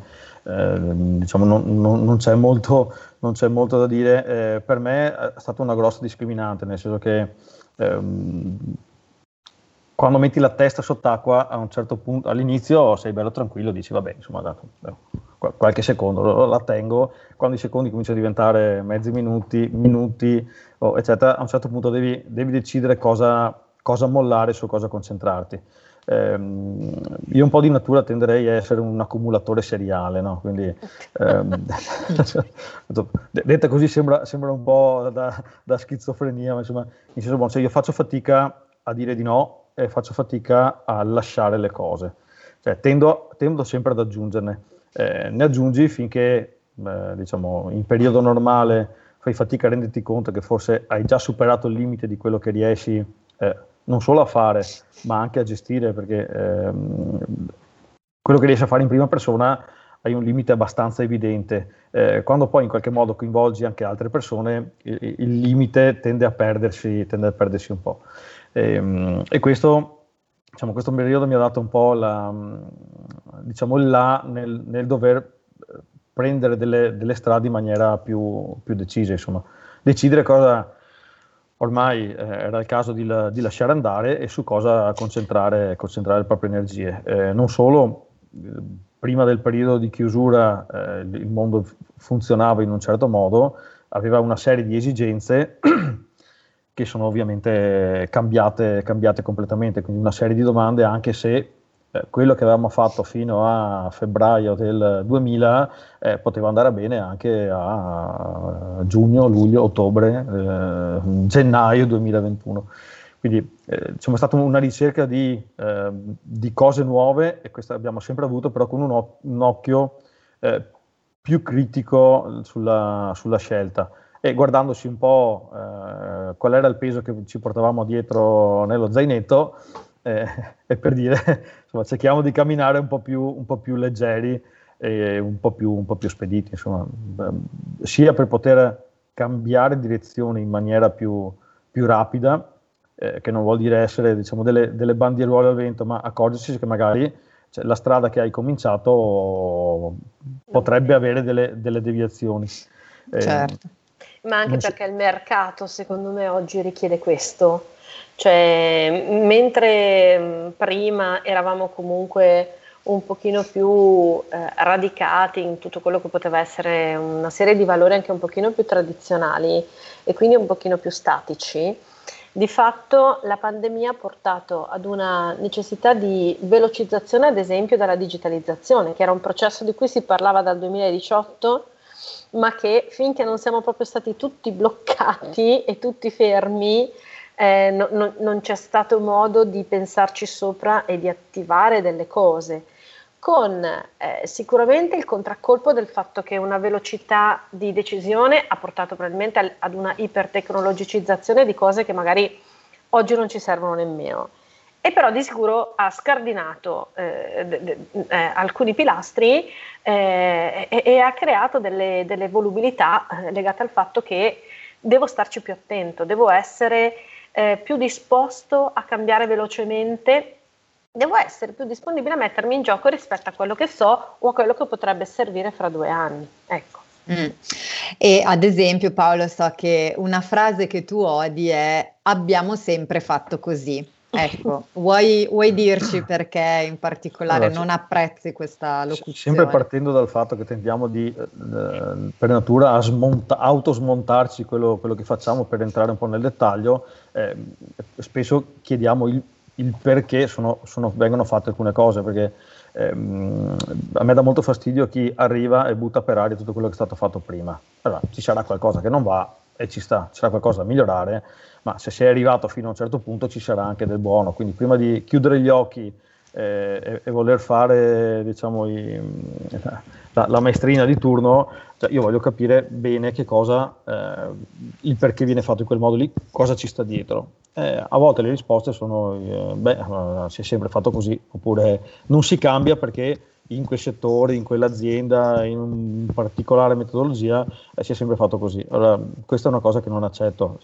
eh, diciamo, non, non, non, c'è molto, non, c'è molto, da dire, eh, per me è stata una grossa discriminante, nel senso che ehm, quando metti la testa sott'acqua a un certo punto, all'inizio sei bello tranquillo, dici vabbè, insomma, dato, qualche secondo la tengo, quando i secondi cominciano a diventare mezzi minuti, minuti, oh, eccetera, a un certo punto devi, devi decidere cosa, cosa, mollare, su cosa concentrarti. Eh, io un po' di natura tenderei a essere un accumulatore seriale, no? quindi ehm, detta così sembra, sembra, un po' da, da schizofrenia, ma insomma, in senso buono, cioè io faccio fatica a dire di no e faccio fatica a lasciare le cose. Cioè, tendo, tendo sempre ad aggiungerne. Eh, ne aggiungi finché, eh, diciamo, in periodo normale fai fatica a renderti conto che forse hai già superato il limite di quello che riesci eh, non solo a fare, ma anche a gestire, perché ehm, quello che riesci a fare in prima persona hai un limite abbastanza evidente. Eh, quando poi in qualche modo coinvolgi anche altre persone, il, il limite tende a perdersi, tende a perdersi un po'. E, ehm, e questo, diciamo, questo periodo mi ha dato un po' la, diciamo, là nel, nel dover eh, prendere delle, delle, strade in maniera più, più decisa, insomma. Decidere cosa ormai eh, era il caso di, di, lasciare andare e su cosa concentrare, concentrare le proprie energie. Eh, non solo, prima del periodo di chiusura eh, il mondo funzionava in un certo modo, aveva una serie di esigenze che sono ovviamente cambiate, cambiate completamente, quindi una serie di domande anche se eh, quello che avevamo fatto fino a febbraio del 2000 eh, poteva andare bene anche a giugno, luglio, ottobre, eh, gennaio 2021. Quindi eh, diciamo, è stata una ricerca di, ehm, di, cose nuove e questa abbiamo sempre avuto, però con un, o- un occhio eh, più critico sulla, sulla scelta. E guardandosi un po' eh, qual era il peso che ci portavamo dietro nello zainetto eh, e per dire insomma cerchiamo di camminare un po' più, un po più leggeri e un po' più, un po' più spediti insomma ehm, sia per poter cambiare direzione in maniera più, più rapida eh, che non vuol dire essere diciamo delle, delle bandieruole al vento ma accorgersi che magari cioè, la strada che hai cominciato potrebbe avere delle, delle deviazioni. Certo. Ma anche perché il mercato, secondo me, oggi richiede questo. Cioè, mentre prima eravamo comunque un pochino più eh, radicati in tutto quello che poteva essere una serie di valori anche un pochino più tradizionali e quindi un pochino più statici, di fatto la pandemia ha portato ad una necessità di velocizzazione, ad esempio, della digitalizzazione, che era un processo di cui si parlava dal 2018, ma che finché non siamo proprio stati tutti bloccati e tutti fermi, eh, no, no, non c'è stato modo di pensarci sopra e di attivare delle cose, con eh, sicuramente il contraccolpo del fatto che una velocità di decisione ha portato probabilmente al, ad una ipertecnologicizzazione di cose che magari oggi non ci servono nemmeno. E però di sicuro ha scardinato eh, de, de, eh, alcuni pilastri eh, e, e, ha creato delle, delle volubilità eh, legate al fatto che devo starci più attento, devo essere eh, più disposto a cambiare velocemente, devo essere più disponibile a mettermi in gioco rispetto a quello che so o a quello che potrebbe servire fra due anni. Ecco. Mm. E ad esempio Paolo so che una frase che tu odi è abbiamo sempre fatto così. Ecco, vuoi, vuoi, dirci perché in particolare allora, non apprezzi questa locuzione? Sempre partendo dal fatto che tentiamo di, eh, per natura, smonta- autosmontarci quello, quello, che facciamo per entrare un po' nel dettaglio, eh, spesso chiediamo il, il perché sono, sono, vengono fatte alcune cose, perché ehm, a me dà molto fastidio chi arriva e butta per aria tutto quello che è stato fatto prima. Allora, ci sarà qualcosa che non va e ci sta, ci sarà qualcosa da migliorare ma se sei arrivato fino a un certo punto ci sarà anche del buono, quindi prima di chiudere gli occhi eh, e, e, voler fare diciamo, i, la, la, maestrina di turno, cioè io voglio capire bene che cosa, eh, il perché viene fatto in quel modo lì, cosa ci sta dietro. Eh, a volte le risposte sono, eh, beh, si è sempre fatto così, oppure non si cambia perché in quel settore, in quell'azienda, in una particolare metodologia, eh, si è sempre fatto così. Allora, questa è una cosa che non accetto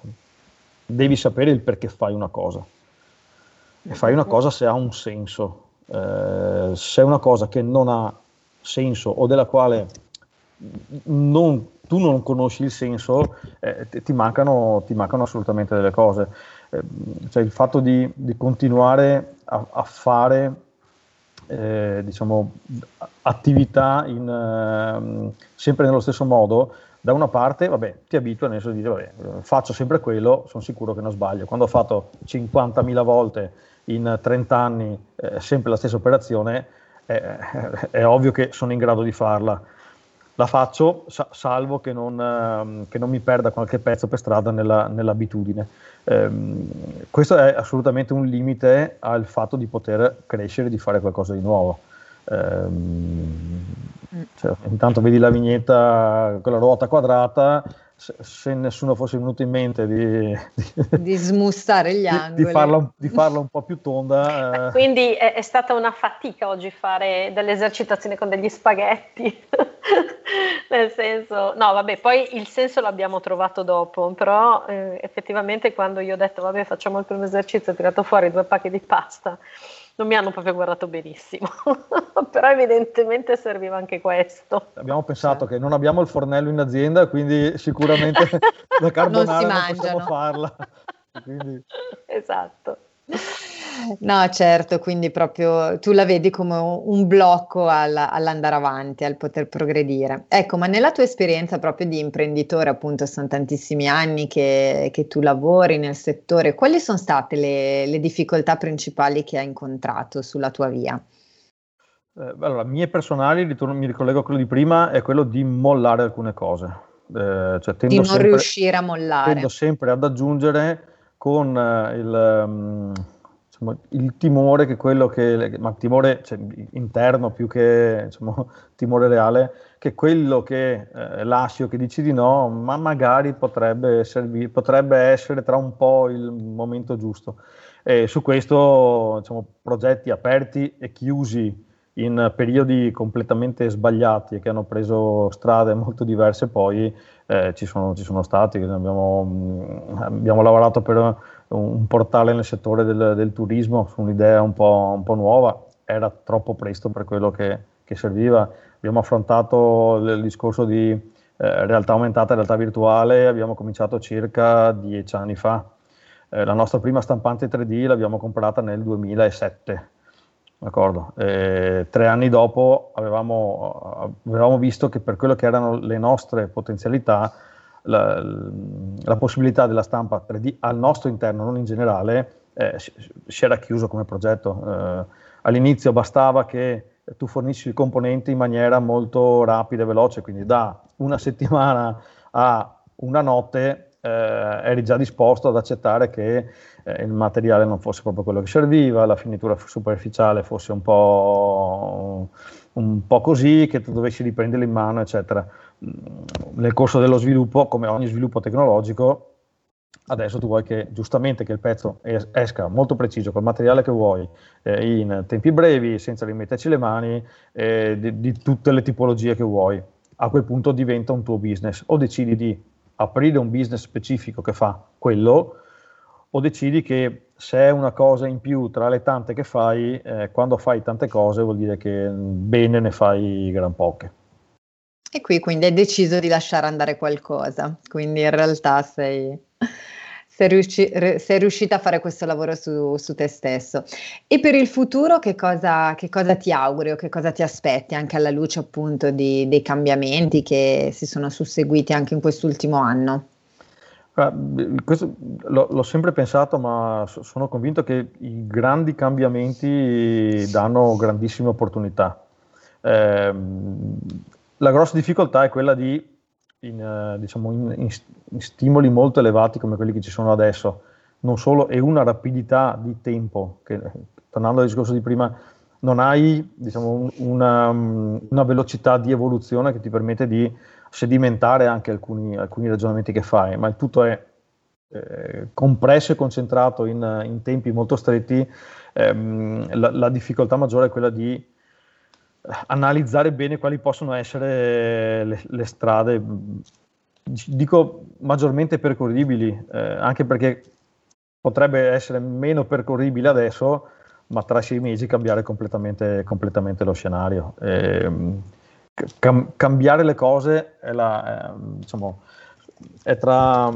devi sapere il perché fai una cosa. E fai una cosa se ha un senso. Eh, se è una cosa che non ha senso o della quale non, tu non conosci il senso, eh, ti, mancano, ti, mancano, assolutamente delle cose. Eh, cioè il fatto di, di continuare a, a fare eh, diciamo, attività in, ehm, sempre nello stesso modo da una parte, vabbè, ti abitui nel senso di dire, vabbè, faccio sempre quello, sono sicuro che non sbaglio. Quando ho fatto 50.000 volte in 30 anni eh, sempre la stessa operazione, eh, è ovvio che sono in grado di farla. La faccio sa- salvo che non, eh, che non, mi perda qualche pezzo per strada nella, nell'abitudine. Ehm, questo è assolutamente un limite al fatto di poter crescere, di fare qualcosa di nuovo. Ehm, cioè, intanto vedi la vignetta con la ruota quadrata, se, se nessuno fosse venuto in mente di, di, di smussare gli angoli, di, farla, di, farla, un po' più tonda. Eh. Quindi è, è, stata una fatica oggi fare delle esercitazioni con degli spaghetti, nel senso, no vabbè, poi il senso l'abbiamo trovato dopo, però eh, effettivamente quando io ho detto vabbè facciamo il primo esercizio, ho tirato fuori due pacchi di pasta non mi hanno proprio guardato benissimo, però evidentemente serviva anche questo. Abbiamo pensato che non abbiamo il fornello in azienda, quindi sicuramente la carbonara non, non possiamo farla. Quindi... Esatto. No, certo, quindi proprio tu la vedi come un blocco al, all'andare avanti, al poter progredire. Ecco, ma nella tua esperienza proprio di imprenditore, appunto, sono tantissimi anni che, che tu lavori nel settore, quali sono state le, le difficoltà principali che hai incontrato sulla tua via? Eh, allora, mie personali, ritorno, mi ricollego a quello di prima, è quello di mollare alcune cose. Eh, cioè di non sempre, riuscire a mollare. Tendo sempre ad aggiungere con eh, il... Um, il timore che quello che, ma timore cioè, interno più che insomma, timore reale, che quello che eh, lasci o che dici di no, ma magari potrebbe, servir, potrebbe essere tra un po' il momento giusto. E su questo, diciamo, progetti aperti e chiusi in periodi completamente sbagliati e che hanno preso strade molto diverse poi eh, ci, sono, ci, sono, stati, abbiamo, abbiamo lavorato per un portale nel settore del, del turismo su un'idea un po', un po', nuova, era troppo presto per quello che, che, serviva. Abbiamo affrontato il discorso di Eh, realtà aumentata e realtà virtuale abbiamo cominciato circa dieci anni fa. Eh, la nostra prima stampante 3D l'abbiamo comprata nel 2007. D'accordo? Eh, tre anni dopo avevamo, avevamo, visto che per quello che erano le nostre potenzialità, la, la possibilità della stampa 3D al nostro interno, non in generale, eh, si era chiuso come progetto. Eh, all'inizio bastava che tu fornisci i componenti in maniera molto rapida e veloce, quindi da una settimana a una notte eh, eri già disposto ad accettare che eh, il materiale non fosse proprio quello che serviva, la finitura superficiale fosse un po', un po' così, che tu dovessi riprenderlo in mano, eccetera. Mm, nel corso dello sviluppo, come ogni sviluppo tecnologico, adesso tu vuoi che giustamente che il pezzo esca molto preciso col materiale che vuoi eh, in tempi brevi senza rimetterci le mani eh, di, di, tutte le tipologie che vuoi. A quel punto diventa un tuo business. O decidi di aprire un business specifico che fa quello o decidi che se è una cosa in più tra le tante che fai eh, quando fai tante cose vuol dire che bene ne fai gran poche e qui quindi hai deciso di lasciare andare qualcosa quindi in realtà sei sei, riusci- sei, riuscita a fare questo lavoro su, su, te stesso. E per il futuro che cosa, che cosa, ti auguri o che cosa ti aspetti anche alla luce appunto di, dei cambiamenti che si sono susseguiti anche in quest'ultimo anno? Questo l'ho, l'ho, sempre pensato, ma sono convinto che i grandi cambiamenti danno grandissime opportunità. Eh, la grossa difficoltà è quella di in, eh, diciamo in, in, stimoli molto elevati come quelli che ci sono adesso, non solo, e una rapidità di tempo, che tornando al discorso di prima, non hai diciamo, una, una, velocità di evoluzione che ti permette di sedimentare anche alcuni, alcuni ragionamenti che fai, ma il tutto è eh, compresso e concentrato in, in tempi molto stretti. Ehm, la, la difficoltà maggiore è quella di analizzare bene quali possono essere le, le strade, dico maggiormente percorribili, eh, anche perché potrebbe essere meno percorribile adesso, ma tra sei mesi cambiare completamente, completamente lo scenario. Eh, cam- cambiare le cose è, la, è, diciamo, è tra,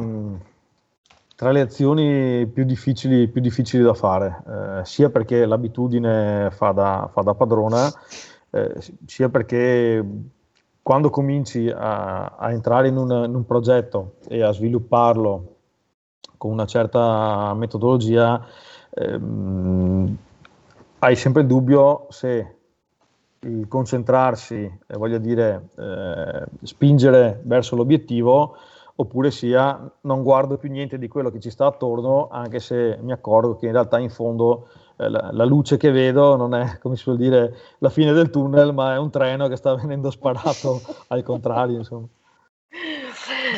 tra, le azioni più difficili, più difficili da fare, eh, sia perché l'abitudine fa da, fa da padrona, eh, sia perché quando cominci a, a entrare in un, in un, progetto e a svilupparlo con una certa metodologia, ehm, hai sempre il dubbio se il concentrarsi, eh, voglio dire, eh, spingere verso l'obiettivo, oppure sia non guardo più niente di quello che ci sta attorno, anche se mi accorgo che in realtà in fondo la, la, luce che vedo non è, come si vuol dire, la fine del tunnel, ma è un treno che sta venendo sparato al contrario, insomma.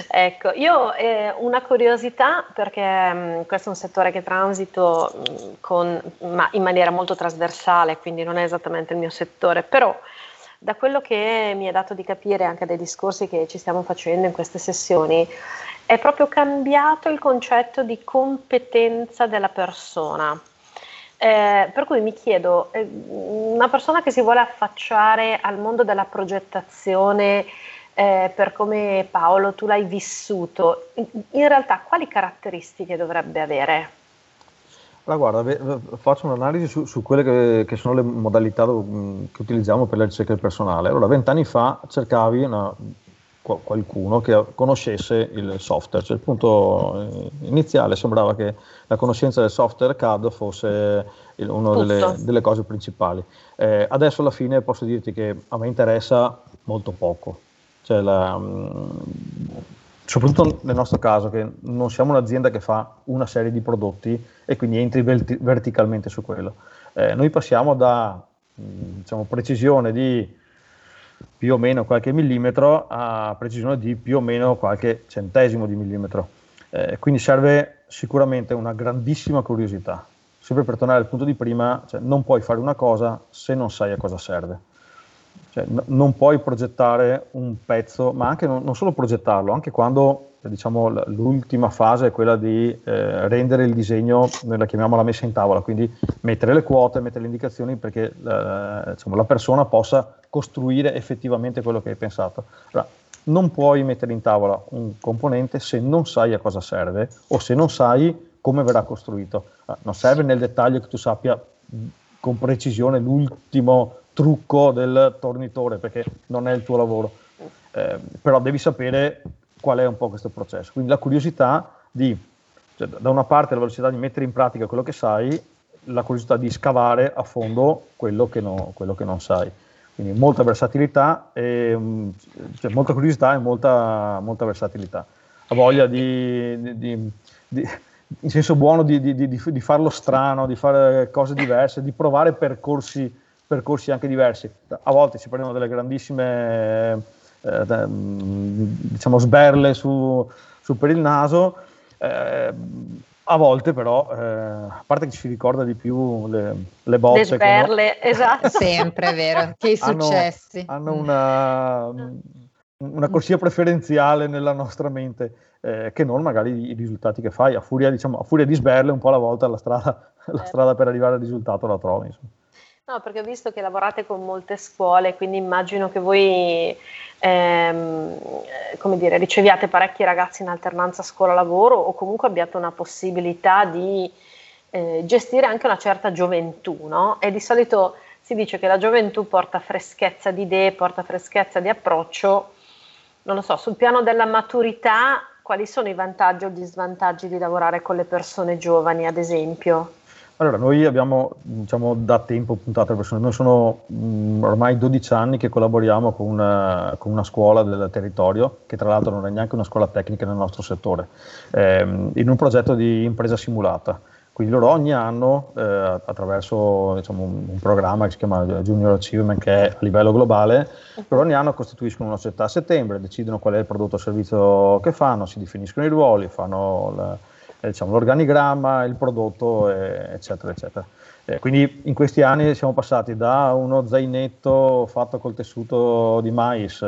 Ecco, io eh, una curiosità perché mh, mm, questo è un settore che transito mh, mm, con, ma in maniera molto trasversale, quindi non è esattamente il mio settore, però da quello che mi è dato di capire anche dai discorsi che ci stiamo facendo in queste sessioni, è proprio cambiato il concetto di competenza della persona. Eh, per cui mi chiedo, eh, una persona che si vuole affacciare al mondo della progettazione, eh, per come Paolo tu l'hai vissuto, in, in realtà quali caratteristiche dovrebbe avere? Allora, guarda, faccio un'analisi su, su quelle che, che, sono le modalità che utilizziamo per la ricerca del personale. Allora, vent'anni fa cercavi una, qualcuno che conoscesse il software. Cioè, il punto eh, iniziale sembrava che la conoscenza del software CAD fosse una delle, delle, cose principali. Eh, adesso alla fine posso dirti che a me interessa molto poco. Cioè la, mm, soprattutto nel nostro caso, che non siamo un'azienda che fa una serie di prodotti e quindi entri verti- verticalmente su quello. Eh, noi passiamo da mm, diciamo, precisione di più o meno qualche millimetro a precisione di più o meno qualche centesimo di millimetro. Eh, quindi serve sicuramente una grandissima curiosità. Sempre per tornare al punto di prima, cioè, non puoi fare una cosa se non sai a cosa serve. Cioè, n- non puoi progettare un pezzo, ma anche non, non solo progettarlo, anche quando diciamo, l'ultima fase è quella di eh, rendere il disegno, noi la chiamiamo la messa in tavola, quindi mettere le quote, mettere le indicazioni perché eh, diciamo, la persona possa costruire effettivamente quello che hai pensato. Allora, non puoi mettere in tavola un componente se non sai a cosa serve o se non sai come verrà costruito. Ah, non serve nel dettaglio che tu sappia con precisione l'ultimo trucco del tornitore perché non è il tuo lavoro, eh, però devi sapere qual è un po' questo processo. Quindi la curiosità di, cioè, da una parte la velocità di mettere in pratica quello che sai, la curiosità di scavare a fondo quello che, no, quello che non sai. Quindi molta versatilità, e, cioè molta curiosità e molta, molta versatilità. Ha voglia di, di, di, in senso buono di, di, di, di, farlo strano, di fare cose diverse, di provare percorsi, percorsi anche diversi. A volte si prendono delle grandissime eh, diciamo sberle su, su, per il naso, eh, a volte però, eh, a parte che ci si ricorda di più le, le bocce. Le sberle, no, esatto. Sempre, vero, che i successi. Hanno, hanno una, una corsia preferenziale nella nostra mente eh, che non magari i risultati che fai. A furia, diciamo, a furia di sberle un po' alla volta la strada, la certo. strada per arrivare al risultato la trovi. Insomma. No, perché ho visto che lavorate con molte scuole, quindi immagino che voi ehm, come dire, riceviate parecchi ragazzi in alternanza scuola-lavoro o comunque abbiate una possibilità di eh, gestire anche una certa gioventù, no? E di solito si dice che la gioventù porta freschezza di idee, porta freschezza di approccio. Non lo so, sul piano della maturità quali sono i vantaggi o gli svantaggi di lavorare con le persone giovani, ad esempio? Allora, noi abbiamo diciamo, da tempo puntato alle persone, noi sono mh, ormai 12 anni che collaboriamo con una, con una, scuola del territorio, che tra l'altro non è neanche una scuola tecnica nel nostro settore, ehm, in un progetto di impresa simulata. Quindi loro ogni anno, eh, attraverso diciamo, un, un, programma che si chiama Junior Achievement, che è a livello globale, loro ogni anno costituiscono una società a settembre, decidono qual è il prodotto o servizio che fanno, si definiscono i ruoli, fanno la, eh, diciamo, l'organigramma, il prodotto, eh, eccetera, eccetera. Eh, quindi in questi anni siamo passati da uno zainetto fatto col tessuto di mais,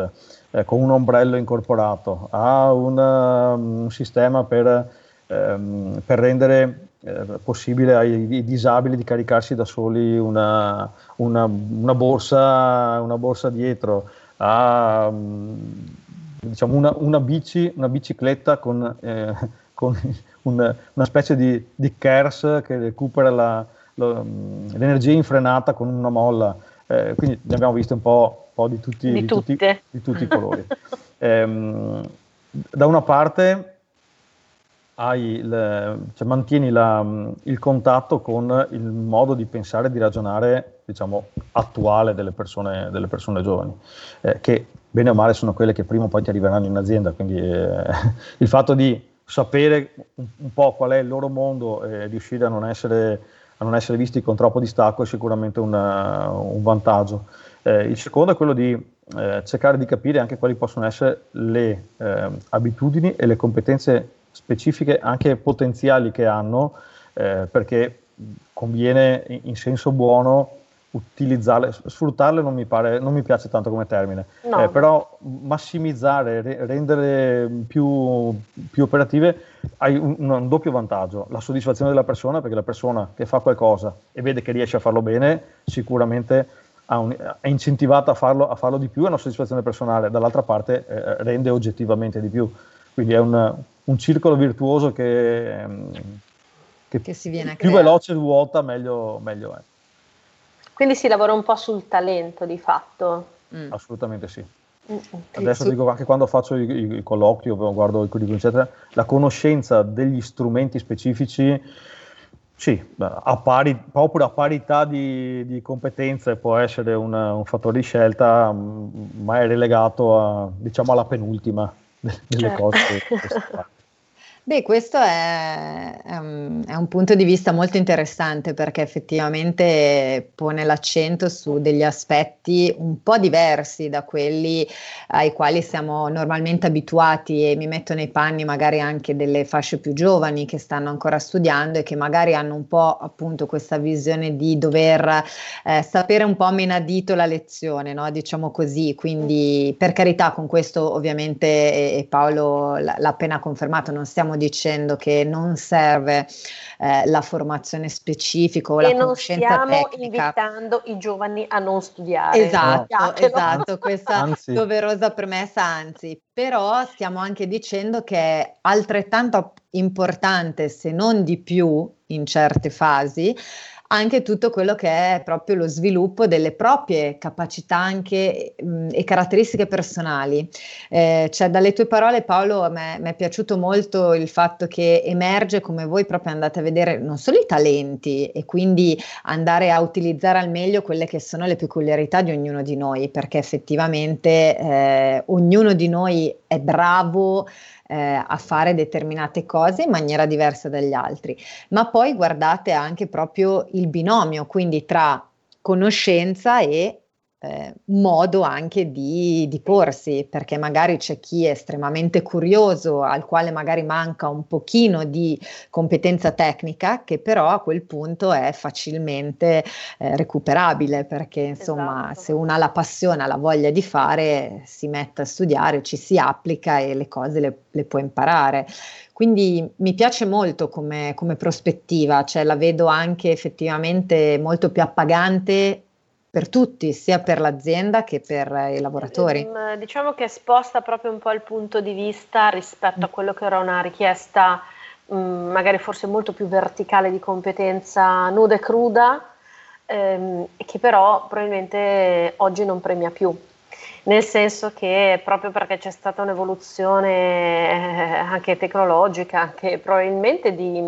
eh, con un ombrello incorporato, a un, um, un sistema per, um, per rendere eh, possibile ai, disabili di caricarsi da soli una, una, una, borsa, una borsa dietro, a um, diciamo una, una, bici, una bicicletta con, eh, con un, una specie di, di KERS che recupera la, la, l'energia infrenata con una molla. Eh, quindi ne abbiamo visto un po', po di, tutti, di, di, tutti, di, tutti, i colori. eh, da una parte hai il, cioè mantieni la, il contatto con il modo di pensare e di ragionare diciamo, attuale delle persone, delle persone giovani, eh, che bene o male sono quelle che prima o poi ti arriveranno in azienda. Quindi eh, il fatto di sapere un, un, po' qual è il loro mondo e riuscire a non essere, a non essere visti con troppo distacco è sicuramente una, un vantaggio. Eh, il secondo è quello di eh, cercare di capire anche quali possono essere le eh, abitudini e le competenze specifiche, anche potenziali che hanno, eh, perché conviene in, in senso buono utilizzarle, sfruttarle non mi, pare, non mi piace tanto come termine, no. eh, però massimizzare, re, rendere più, più, operative, hai un, un, doppio vantaggio, la soddisfazione della persona, perché la persona che fa qualcosa e vede che riesce a farlo bene, sicuramente un, è incentivata a farlo, a farlo, di più, è una soddisfazione personale, dall'altra parte eh, rende oggettivamente di più, quindi è un, un circolo virtuoso che, che, che più creare. veloce ruota meglio, meglio è. Quindi si lavora un po' sul talento di fatto. Mm. Assolutamente sì. Mm, okay. Adesso dico anche quando faccio i, i colloqui o guardo i curriculum, eccetera, la conoscenza degli strumenti specifici, sì, a pari, proprio a parità di, di competenze può essere un, un, fattore di scelta, mm, ma è relegato a, diciamo alla penultima delle certo. cose che, che Beh, questo è, è, un, punto di vista molto interessante perché effettivamente pone l'accento su degli aspetti un po' diversi da quelli ai quali siamo normalmente abituati e mi metto nei panni magari anche delle fasce più giovani che stanno ancora studiando e che magari hanno un po' appunto questa visione di dover eh, sapere un po' menadito la lezione, no? diciamo così. Quindi per carità con questo ovviamente e Paolo l'ha appena confermato, non stiamo stiamo dicendo che non serve eh, la formazione specifica o la e non conoscenza stiamo tecnica. invitando i giovani a non studiare. Esatto, Sappiatelo. esatto, questa Anzi. doverosa premessa, anzi, però stiamo anche dicendo che è altrettanto importante, se non di più, in certe fasi, anche tutto quello che è proprio lo sviluppo delle proprie capacità anche mh, e caratteristiche personali. Eh, cioè, dalle tue parole, Paolo, mi è piaciuto molto il fatto che emerge come voi proprio andate a vedere non solo i talenti e quindi andare a utilizzare al meglio quelle che sono le peculiarità di ognuno di noi, perché effettivamente eh, ognuno di noi è bravo eh, a fare determinate cose in maniera diversa dagli altri, ma poi guardate anche proprio il binomio, quindi tra conoscenza e eh, modo anche di, di, porsi, perché magari c'è chi è estremamente curioso, al quale magari manca un pochino di competenza tecnica, che però a quel punto è facilmente eh, recuperabile, perché insomma Esatto. se uno ha la passione, ha la voglia di fare, si mette a studiare, ci si applica e le cose le, le può imparare. Quindi mi piace molto come, come prospettiva, cioè la vedo anche effettivamente molto più appagante per tutti, sia per l'azienda che per i lavoratori. Mm, Diciamo che sposta proprio un po' il punto di vista rispetto a quello che era una richiesta mm, magari forse molto più verticale di competenza nuda e cruda, ehm, che però probabilmente oggi non premia più. Nel senso che proprio perché c'è stata un'evoluzione eh, anche tecnologica, anche probabilmente di,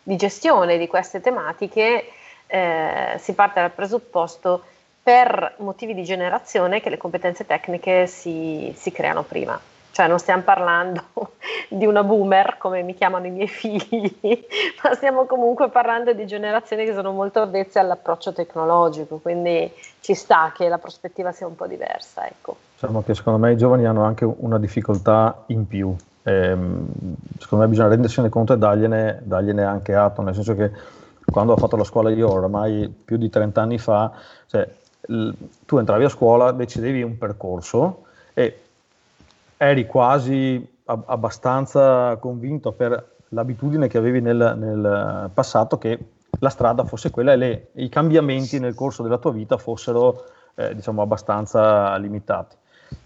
di gestione di queste tematiche, eh, si parte dal presupposto per motivi di generazione che le competenze tecniche si, si creano prima. Cioè non stiamo parlando di una boomer, come mi chiamano i miei figli, ma stiamo comunque parlando di generazioni che sono molto avvezze all'approccio tecnologico, quindi ci sta che la prospettiva sia un po' diversa. Ecco. Diciamo che secondo me i giovani hanno anche una difficoltà in più. Ehm, secondo me bisogna rendersene conto e dargliene, dargliene anche atto, nel senso che quando ho fatto la scuola io, oramai più di 30 anni fa, cioè, l- tu entravi a scuola, decidevi un percorso e eri quasi ab- abbastanza convinto per l'abitudine che avevi nel, nel, passato che la strada fosse quella e le, i cambiamenti nel corso della tua vita fossero eh, diciamo abbastanza limitati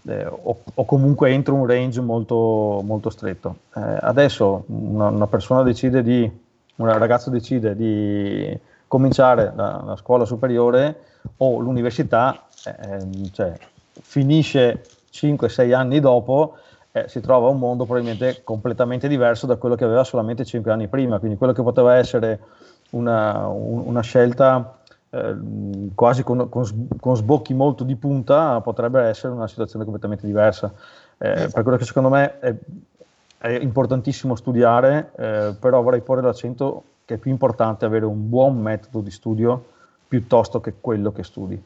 eh, o, o, comunque entro un range molto, molto stretto. Eh, adesso una, una persona decide di un ragazzo decide di cominciare la, la scuola superiore o l'università, eh, cioè, finisce 5-6 anni dopo, eh, si trova un mondo probabilmente completamente diverso da quello che aveva solamente 5 anni prima, quindi quello che poteva essere una, un, una scelta eh, quasi con, con, con, sbocchi molto di punta potrebbe essere una situazione completamente diversa. Eh, per quello che secondo me è, è importantissimo studiare, eh, però vorrei porre l'accento che è più importante avere un buon metodo di studio piuttosto che quello che studi.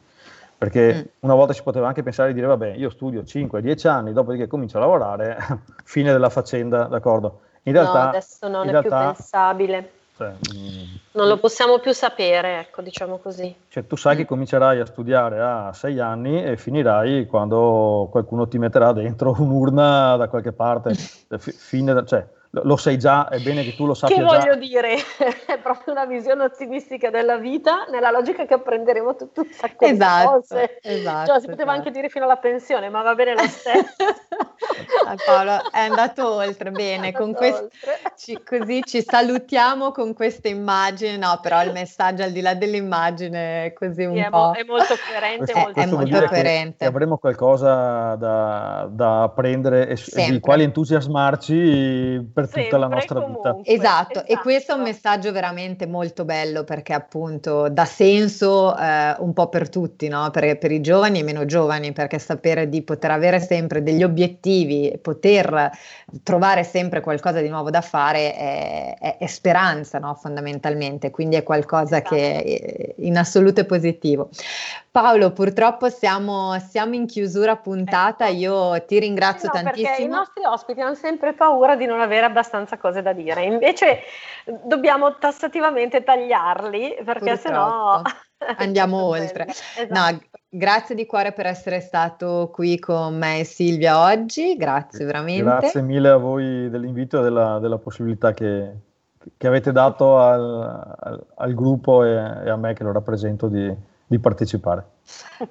Perché mm. una volta si poteva anche pensare di dire, vabbè, io studio 5-10 anni, dopodiché comincio a lavorare, fine della faccenda, d'accordo? In realtà, no, adesso non è realtà, più pensabile. Cioè, mm, non lo possiamo più sapere, ecco, diciamo così. Cioè, tu sai che comincerai a studiare a 6 anni e finirai quando qualcuno ti metterà dentro un'urna da qualche parte. Fine, cioè, lo sai già, è bene che tu lo sappia Che già. voglio dire, è proprio una visione ottimistica della vita, nella logica che apprenderemo tutto un sacco esatto, di cose. Esatto, cioè, si poteva esatto. anche dire fino alla pensione, ma va bene lo stesso. ah, Paolo è andato oltre, bene, andato con questo, oltre. ci, così ci salutiamo con questa immagine, no, però il messaggio al di là dell'immagine è così un Sì, è, po'... mo- è molto coerente. È- molto è molto coerente. avremo qualcosa da, da apprendere e e di quali entusiasmarci per tutta la nostra vita. comunque. Esatto, e questo è un esatto. messaggio veramente molto bello perché appunto dà senso eh, un po' per tutti, no? per, per i giovani e meno giovani, perché sapere di poter avere sempre degli obiettivi, poter trovare sempre qualcosa di nuovo da fare è, è- è speranza no? fondamentalmente, quindi è qualcosa Esatto. che eh, in assoluto è positivo. Paolo, purtroppo siamo, siamo in chiusura puntata, io ti ringrazio Ecco. No, perché i tantissimo. nostri ospiti hanno sempre paura di non avere abbastanza cose da dire, invece dobbiamo tassativamente tagliarli perché sennò Purtroppo. Andiamo oltre. Esatto. No, Grazie di cuore per essere stato qui con me e Silvia oggi, grazie veramente. Grazie mille a voi dell'invito e della, della possibilità che, che, avete dato al, al, al gruppo e, e, a me che lo rappresento di, di partecipare.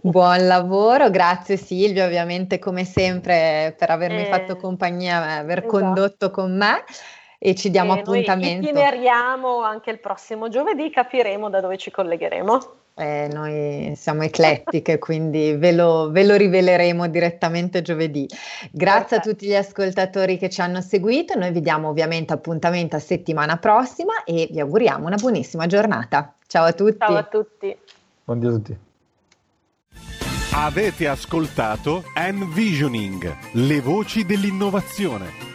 Buon lavoro, grazie Silvia ovviamente come sempre per avermi eh, fatto compagnia, aver esatto. condotto con me e ci diamo e appuntamento. Noi itineriamo anche il prossimo giovedì, capiremo da dove ci collegheremo. Eh, noi siamo eclettiche, quindi ve lo, ve lo, riveleremo direttamente giovedì. Grazie Perfetto. a tutti gli ascoltatori che ci hanno seguito, noi vi diamo ovviamente appuntamento a settimana prossima e vi auguriamo una buonissima giornata. Ciao a tutti. Ciao a tutti. Buongiorno a tutti. Avete ascoltato Envisioning, le voci dell'innovazione